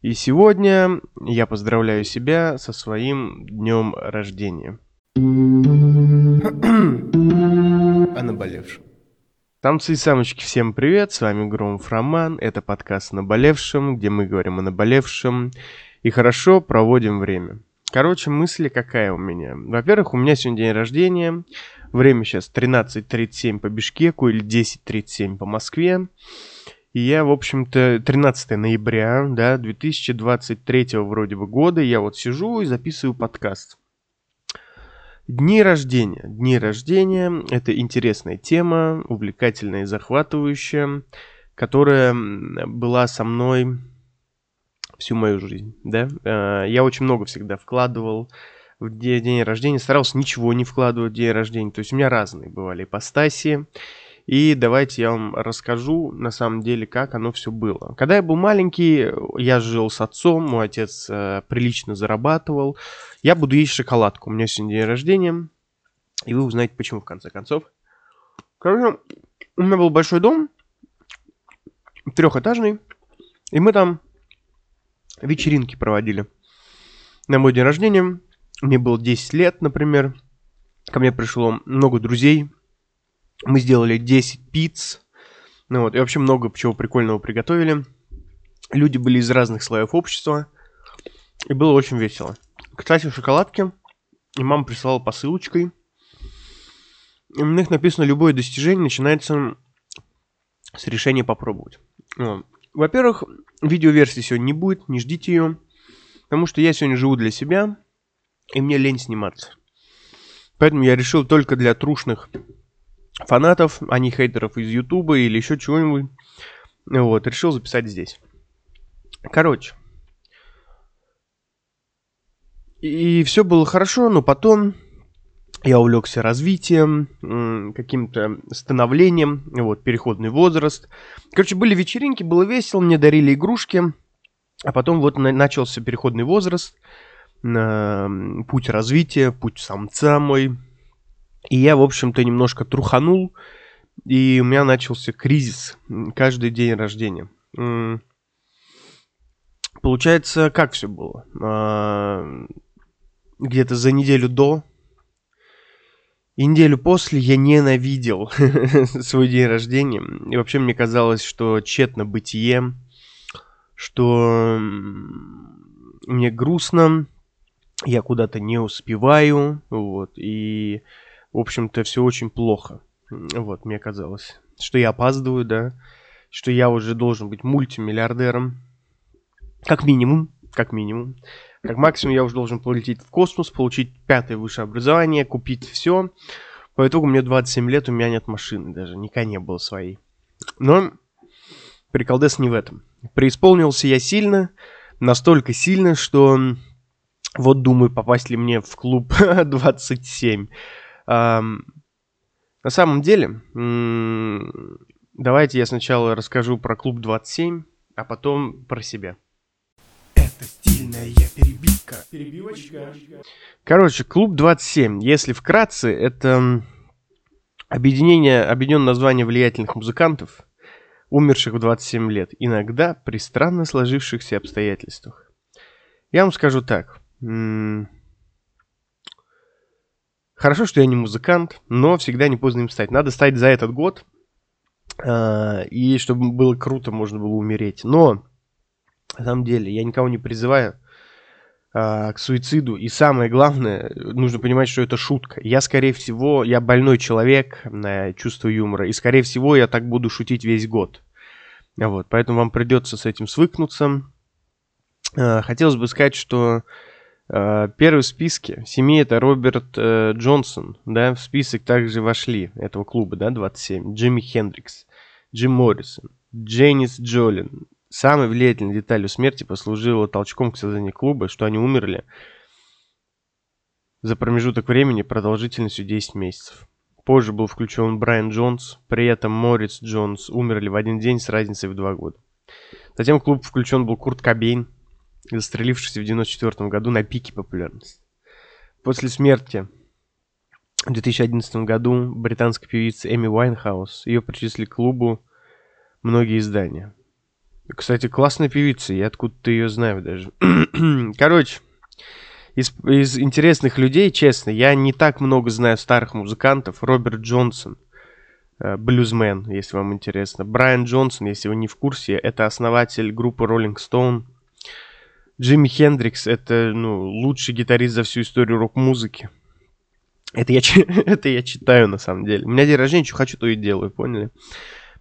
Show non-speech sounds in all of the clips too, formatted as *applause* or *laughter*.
И сегодня я поздравляю себя со своим днем рождения. О наболевшем. Самцы и самочки, всем привет, с вами Громов Роман, это подкаст наболевшем, где мы говорим о наболевшем и хорошо проводим время. Короче, мысли какая у меня. Во-первых, у меня сегодня день рождения, время сейчас 13.37 по Бишкеку или 10.37 по Москве. И я, в общем-то, 13 ноября, да, 2023 вроде бы года, я вот сижу и записываю подкаст. Дни рождения. Дни рождения – это интересная тема, увлекательная и захватывающая, которая была со мной всю мою жизнь, да. Э, я очень много всегда вкладывал в день рождения, старался ничего не вкладывать в день рождения. То есть у меня разные бывали ипостаси. И давайте я вам расскажу, на самом деле, как оно все было. Когда я был маленький, я жил с отцом, мой отец э, прилично зарабатывал. Я буду есть шоколадку. У меня сегодня день рождения. И вы узнаете, почему, в конце концов. Короче, у меня был большой дом, трехэтажный, и мы там вечеринки проводили. На мой день рождения, мне было 10 лет, например, ко мне пришло много друзей, мы сделали 10 пиц. Ну вот, и вообще много чего прикольного приготовили. Люди были из разных слоев общества. И было очень весело. Кстати, шоколадки. И мама прислала посылочкой. И на них написано, любое достижение начинается с решения попробовать. Вот. Во-первых, видеоверсии сегодня не будет, не ждите ее. Потому что я сегодня живу для себя, и мне лень сниматься. Поэтому я решил только для трушных фанатов, а не хейтеров из Ютуба или еще чего-нибудь. Вот, решил записать здесь. Короче. И все было хорошо, но потом я увлекся развитием, каким-то становлением, вот, переходный возраст. Короче, были вечеринки, было весело, мне дарили игрушки, а потом вот начался переходный возраст, путь развития, путь самца мой, и я, в общем-то, немножко труханул, и у меня начался кризис каждый день рождения. Получается, как все было? А, где-то за неделю до и неделю после я ненавидел *laughs* свой день рождения. И вообще мне казалось, что тщетно бытие, что мне грустно, я куда-то не успеваю, вот, и в общем-то, все очень плохо. Вот, мне казалось. Что я опаздываю, да. Что я уже должен быть мультимиллиардером. Как минимум. Как минимум. Как максимум я уже должен полететь в космос, получить пятое высшее образование, купить все. По итогу мне 27 лет, у меня нет машины даже, никогда не было своей. Но приколдес не в этом. Преисполнился я сильно, настолько сильно, что вот думаю, попасть ли мне в клуб *laughs* 27. На самом деле, давайте я сначала расскажу про клуб 27, а потом про себя. Это стильная перебивка. Перебивочка. Короче, клуб 27, если вкратце, это объединение, объединенное название влиятельных музыкантов, умерших в 27 лет, иногда при странно сложившихся обстоятельствах. Я вам скажу так. Хорошо, что я не музыкант, но всегда не поздно им стать. Надо стать за этот год, э, и чтобы было круто, можно было умереть. Но, на самом деле, я никого не призываю э, к суициду. И самое главное, нужно понимать, что это шутка. Я, скорее всего, я больной человек на чувство юмора, и, скорее всего, я так буду шутить весь год. Вот, поэтому вам придется с этим свыкнуться. Э, хотелось бы сказать, что первый в списке семьи это Роберт э, Джонсон, да, в список также вошли этого клуба, да, 27, Джимми Хендрикс, Джим Моррисон, Дженнис Джолин. Самой влиятельной деталью смерти послужило толчком к созданию клуба, что они умерли за промежуток времени продолжительностью 10 месяцев. Позже был включен Брайан Джонс, при этом Моррис Джонс умерли в один день с разницей в два года. Затем в клуб включен был Курт Кобейн, застрелившийся в 1994 году на пике популярности. После смерти в 2011 году британской певицы Эми Уайнхаус ее причислили к клубу многие издания. Кстати, классная певица, я откуда-то ее знаю даже. *clears throat* Короче, из, из интересных людей, честно, я не так много знаю старых музыкантов. Роберт Джонсон, э, блюзмен, если вам интересно. Брайан Джонсон, если вы не в курсе, это основатель группы Rolling Stone. Джимми Хендрикс, это ну, лучший гитарист за всю историю рок-музыки. Это я, *laughs* это я читаю на самом деле. У меня день рождения, что хочу, то и делаю, поняли?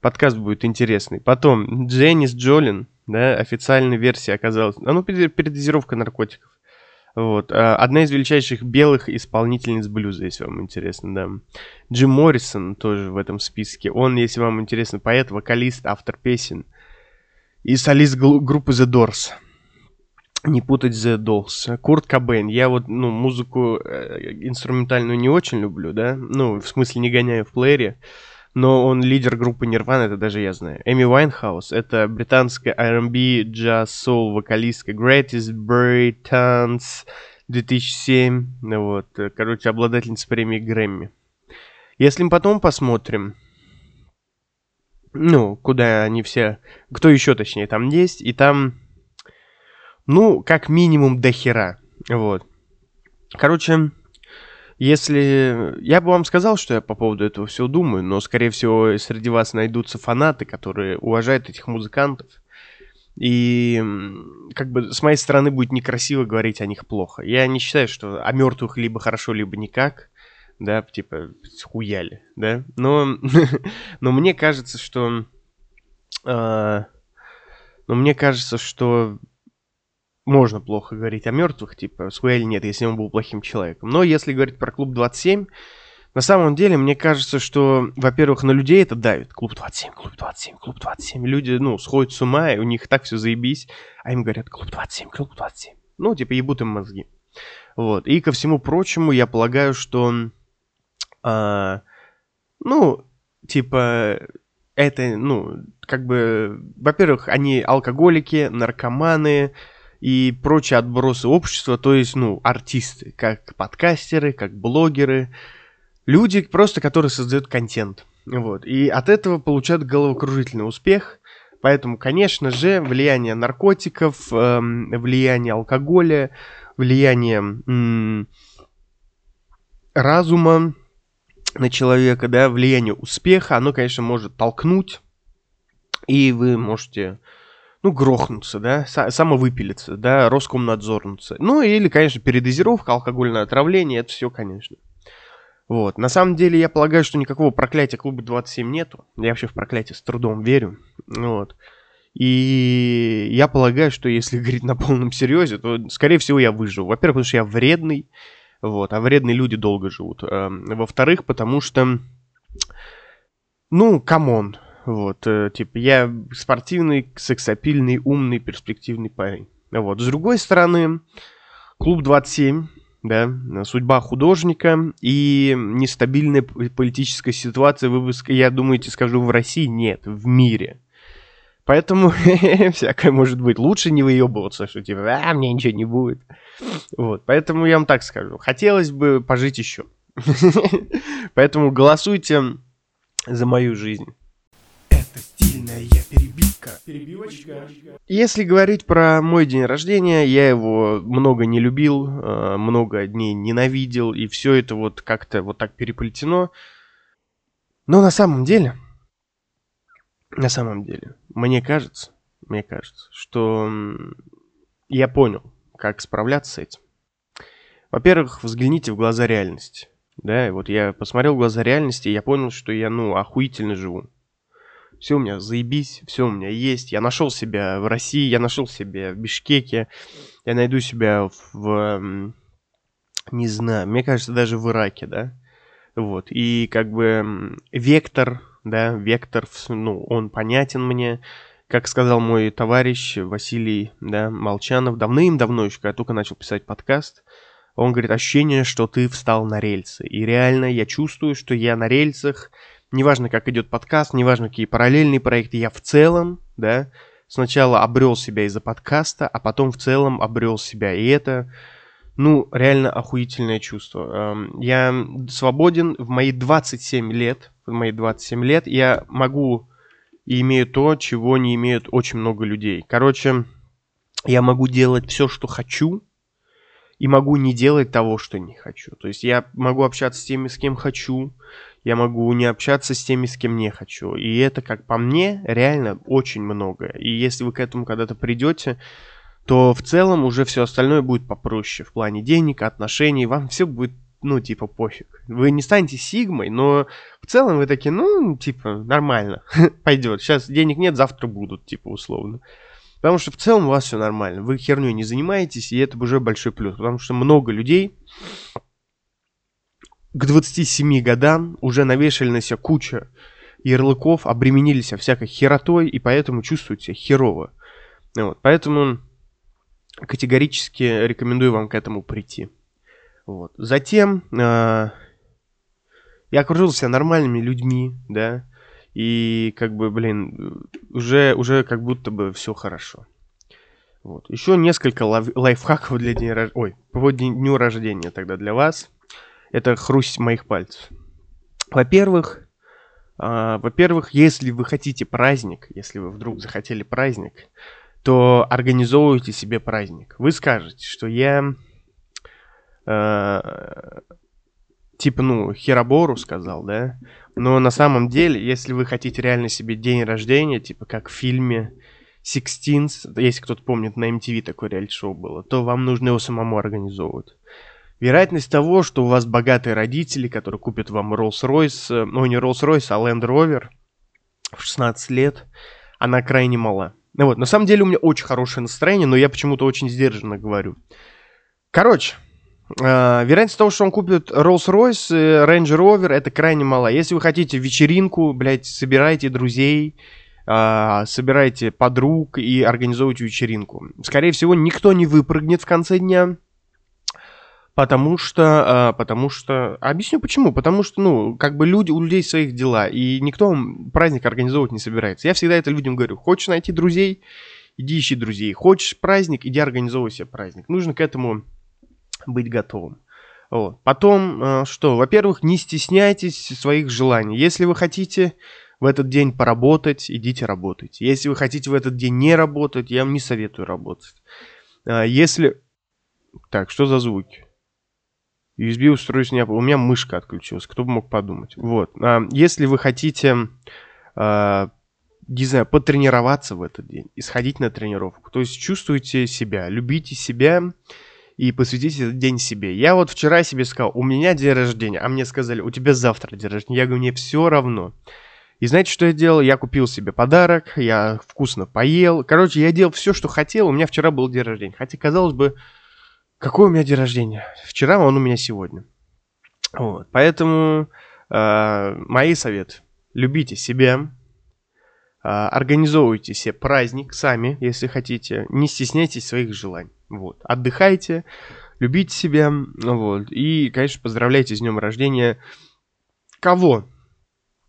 Подкаст будет интересный. Потом Дженнис Джолин, да, официальная версия оказалась. А ну, передозировка наркотиков. Вот. А, одна из величайших белых исполнительниц блюза, если вам интересно, да. Джим Моррисон тоже в этом списке. Он, если вам интересно, поэт, вокалист, автор песен. И солист группы The Doors. Не путать The Dolls. Курт Кобейн. Я вот, ну, музыку э, инструментальную не очень люблю, да. Ну, в смысле, не гоняю в плеере но он лидер группы Nirvana, это даже я знаю. Эми Уайнхаус, это британская R&B, джаз, соул, вокалистка Greatest Britons 2007, ну вот, короче, обладательница премии Грэмми. Если мы потом посмотрим, ну, куда они все, кто еще точнее там есть, и там, ну, как минимум до хера, вот. Короче, если... Я бы вам сказал, что я по поводу этого всего думаю, но, скорее всего, среди вас найдутся фанаты, которые уважают этих музыкантов. И как бы с моей стороны будет некрасиво говорить о них плохо. Я не считаю, что о мертвых либо хорошо, либо никак. Да, типа, хуяли, да. Но, *laughs* но мне кажется, что... Э, но мне кажется, что можно плохо говорить о мертвых, типа, Суэль нет, если он был плохим человеком. Но если говорить про клуб 27, на самом деле, мне кажется, что, во-первых, на людей это давит. Клуб 27, клуб 27, клуб 27. Люди, ну, сходят с ума, и у них так все заебись, а им говорят, клуб 27, клуб 27. Ну, типа, ебут им мозги. Вот. И ко всему прочему, я полагаю, что, а, ну, типа, это, ну, как бы, во-первых, они алкоголики, наркоманы, и прочие отбросы общества, то есть, ну, артисты, как подкастеры, как блогеры, люди просто, которые создают контент. Вот. И от этого получают головокружительный успех. Поэтому, конечно же, влияние наркотиков, эм, влияние алкоголя, влияние м- разума на человека, да, влияние успеха, оно, конечно, может толкнуть, и вы можете ну, грохнуться, да, самовыпилиться, да, Роскомнадзорнуться. Ну, или, конечно, передозировка, алкогольное отравление, это все, конечно. Вот. На самом деле, я полагаю, что никакого проклятия клуба 27 нету. Я вообще в проклятие с трудом верю. Вот. И я полагаю, что если говорить на полном серьезе, то, скорее всего, я выживу. Во-первых, потому что я вредный, вот, а вредные люди долго живут. Эм, во-вторых, потому что, ну, come on, вот, э, типа, я спортивный, сексапильный, умный, перспективный парень. Вот. С другой стороны, клуб 27, да, судьба художника и нестабильная политическая ситуация, вы, я думаете, скажу, в России? Нет, в мире. Поэтому *laughs* всякое может быть. Лучше не выебываться, что типа, а, мне ничего не будет. Вот, поэтому я вам так скажу. Хотелось бы пожить еще. *laughs* Поэтому голосуйте за мою жизнь. Перебивочка. Если говорить про мой день рождения, я его много не любил, э, много дней ненавидел, и все это вот как-то вот так переплетено. Но на самом деле, на самом деле, мне кажется, мне кажется, что я понял, как справляться с этим. Во-первых, взгляните в глаза реальности. Да, вот я посмотрел в глаза реальности, и я понял, что я, ну, охуительно живу все у меня заебись, все у меня есть. Я нашел себя в России, я нашел себя в Бишкеке, я найду себя в, не знаю, мне кажется, даже в Ираке, да. Вот, и как бы вектор, да, вектор, ну, он понятен мне. Как сказал мой товарищ Василий, да, Молчанов, давным-давно еще, когда я только начал писать подкаст, он говорит, ощущение, что ты встал на рельсы. И реально я чувствую, что я на рельсах, неважно, как идет подкаст, неважно, какие параллельные проекты, я в целом, да, сначала обрел себя из-за подкаста, а потом в целом обрел себя. И это, ну, реально охуительное чувство. Эм, я свободен в мои 27 лет, в мои 27 лет я могу и имею то, чего не имеют очень много людей. Короче, я могу делать все, что хочу, и могу не делать того, что не хочу. То есть я могу общаться с теми, с кем хочу, я могу не общаться с теми, с кем не хочу. И это, как по мне, реально очень много. И если вы к этому когда-то придете, то в целом уже все остальное будет попроще. В плане денег, отношений, вам все будет, ну, типа, пофиг. Вы не станете сигмой, но в целом вы такие, ну, типа, нормально, *laughs* пойдет. Сейчас денег нет, завтра будут, типа, условно. Потому что в целом у вас все нормально. Вы херню не занимаетесь, и это уже большой плюс. Потому что много людей к 27 годам уже навешали на себя куча ярлыков, обременили себя всякой херотой, и поэтому чувствуют себя херово. Вот. Поэтому категорически рекомендую вам к этому прийти. Вот. Затем э, я окружился нормальными людьми, да, и как бы, блин, уже, уже как будто бы все хорошо. Вот. Еще несколько лайфхаков для дня рождения. Ой, по дню рождения тогда для вас. Это хрусть моих пальцев. Во-первых, э, во-первых, если вы хотите праздник, если вы вдруг захотели праздник, то организовывайте себе праздник. Вы скажете, что я э, типа, ну, Херобору сказал, да? Но на самом деле, если вы хотите реально себе день рождения, типа как в фильме Sixteens, если кто-то помнит, на MTV такое реалити-шоу было, то вам нужно его самому организовывать. Вероятность того, что у вас богатые родители, которые купят вам Rolls-Royce, э, ну не Rolls-Royce, а Land Rover в 16 лет, она крайне мала. Ну вот, на самом деле у меня очень хорошее настроение, но я почему-то очень сдержанно говорю. Короче, вероятность того, что он купит Rolls-Royce, Range Rover, это крайне мало. Если вы хотите вечеринку, блядь, собирайте друзей, uh, собирайте подруг и организуйте вечеринку. Скорее всего, никто не выпрыгнет в конце дня, потому что, потому что, объясню почему, потому что, ну, как бы люди, у людей своих дела, и никто праздник организовывать не собирается. Я всегда это людям говорю, хочешь найти друзей, иди ищи друзей, хочешь праздник, иди организовывай себе праздник. Нужно к этому быть готовым. Вот. Потом, э, что, во-первых, не стесняйтесь своих желаний. Если вы хотите в этот день поработать, идите работать. Если вы хотите в этот день не работать, я вам не советую работать. А, если... Так, что за звуки? USB устройство не... У меня мышка отключилась, кто бы мог подумать. Вот. А, если вы хотите, а, не знаю, потренироваться в этот день и сходить на тренировку, то есть чувствуйте себя, любите себя, и посвятить этот день себе. Я вот вчера себе сказал, у меня день рождения, а мне сказали, у тебя завтра день рождения. Я говорю, мне все равно. И знаете, что я делал? Я купил себе подарок, я вкусно поел. Короче, я делал все, что хотел. У меня вчера был день рождения. Хотя, казалось бы, какой у меня день рождения? Вчера он у меня сегодня. Вот. Поэтому э, мои советы. Любите себя, э, организовывайте себе праздник сами, если хотите. Не стесняйтесь своих желаний. Вот. Отдыхайте, любите себя, вот. И, конечно, поздравляйте с днем рождения. Кого?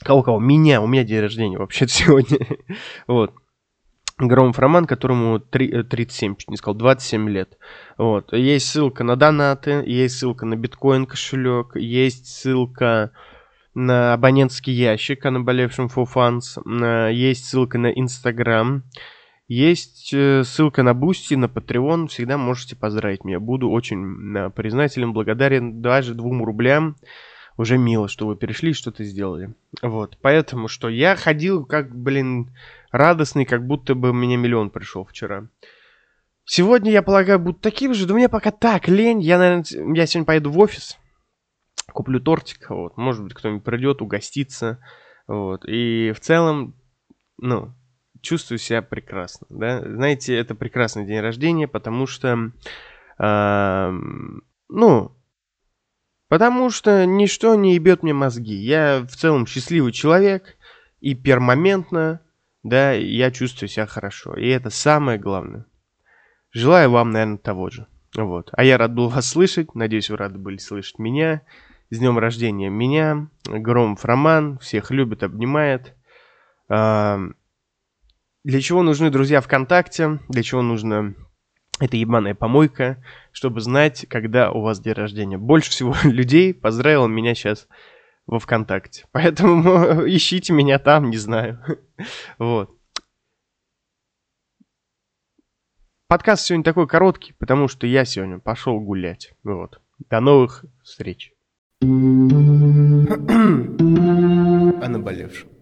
Кого-кого? Меня. У меня день рождения вообще *laughs* сегодня. вот. Громов Роман, которому 3, 37, э, чуть не сказал, 27 лет. Вот. Есть ссылка на донаты, есть ссылка на биткоин кошелек, есть ссылка на абонентский ящик о наболевшем for fans, есть ссылка на Инстаграм, есть э, ссылка на Boosty, на Patreon. Всегда можете поздравить меня. Буду очень э, признателен, благодарен даже двум рублям. Уже мило, что вы перешли и что-то сделали. Вот. Поэтому, что я ходил как, блин, радостный, как будто бы мне миллион пришел вчера. Сегодня, я полагаю, буду таким же. Да мне пока так лень. Я, наверное, я сегодня поеду в офис. Куплю тортик. Вот. Может быть, кто-нибудь придет, угоститься. Вот. И в целом, ну, чувствую себя прекрасно. Да? Знаете, это прекрасный день рождения, потому что, э, ну, потому что ничто не ебет мне мозги. Я в целом счастливый человек, и пермоментно, да, я чувствую себя хорошо. И это самое главное. Желаю вам, наверное, того же. Вот. А я рад был вас слышать. Надеюсь, вы рады были слышать меня. С днем рождения меня. Громов Роман. Всех любит, обнимает. Для чего нужны друзья ВКонтакте? Для чего нужна эта ебаная помойка? Чтобы знать, когда у вас день рождения. Больше всего *laughs* людей поздравил меня сейчас во ВКонтакте. *laughs* Поэтому *laughs* ищите меня там, не знаю. Вот. Подкаст сегодня такой короткий, потому что я сегодня пошел гулять. Вот. До новых встреч. *clears throat* О наболевшем.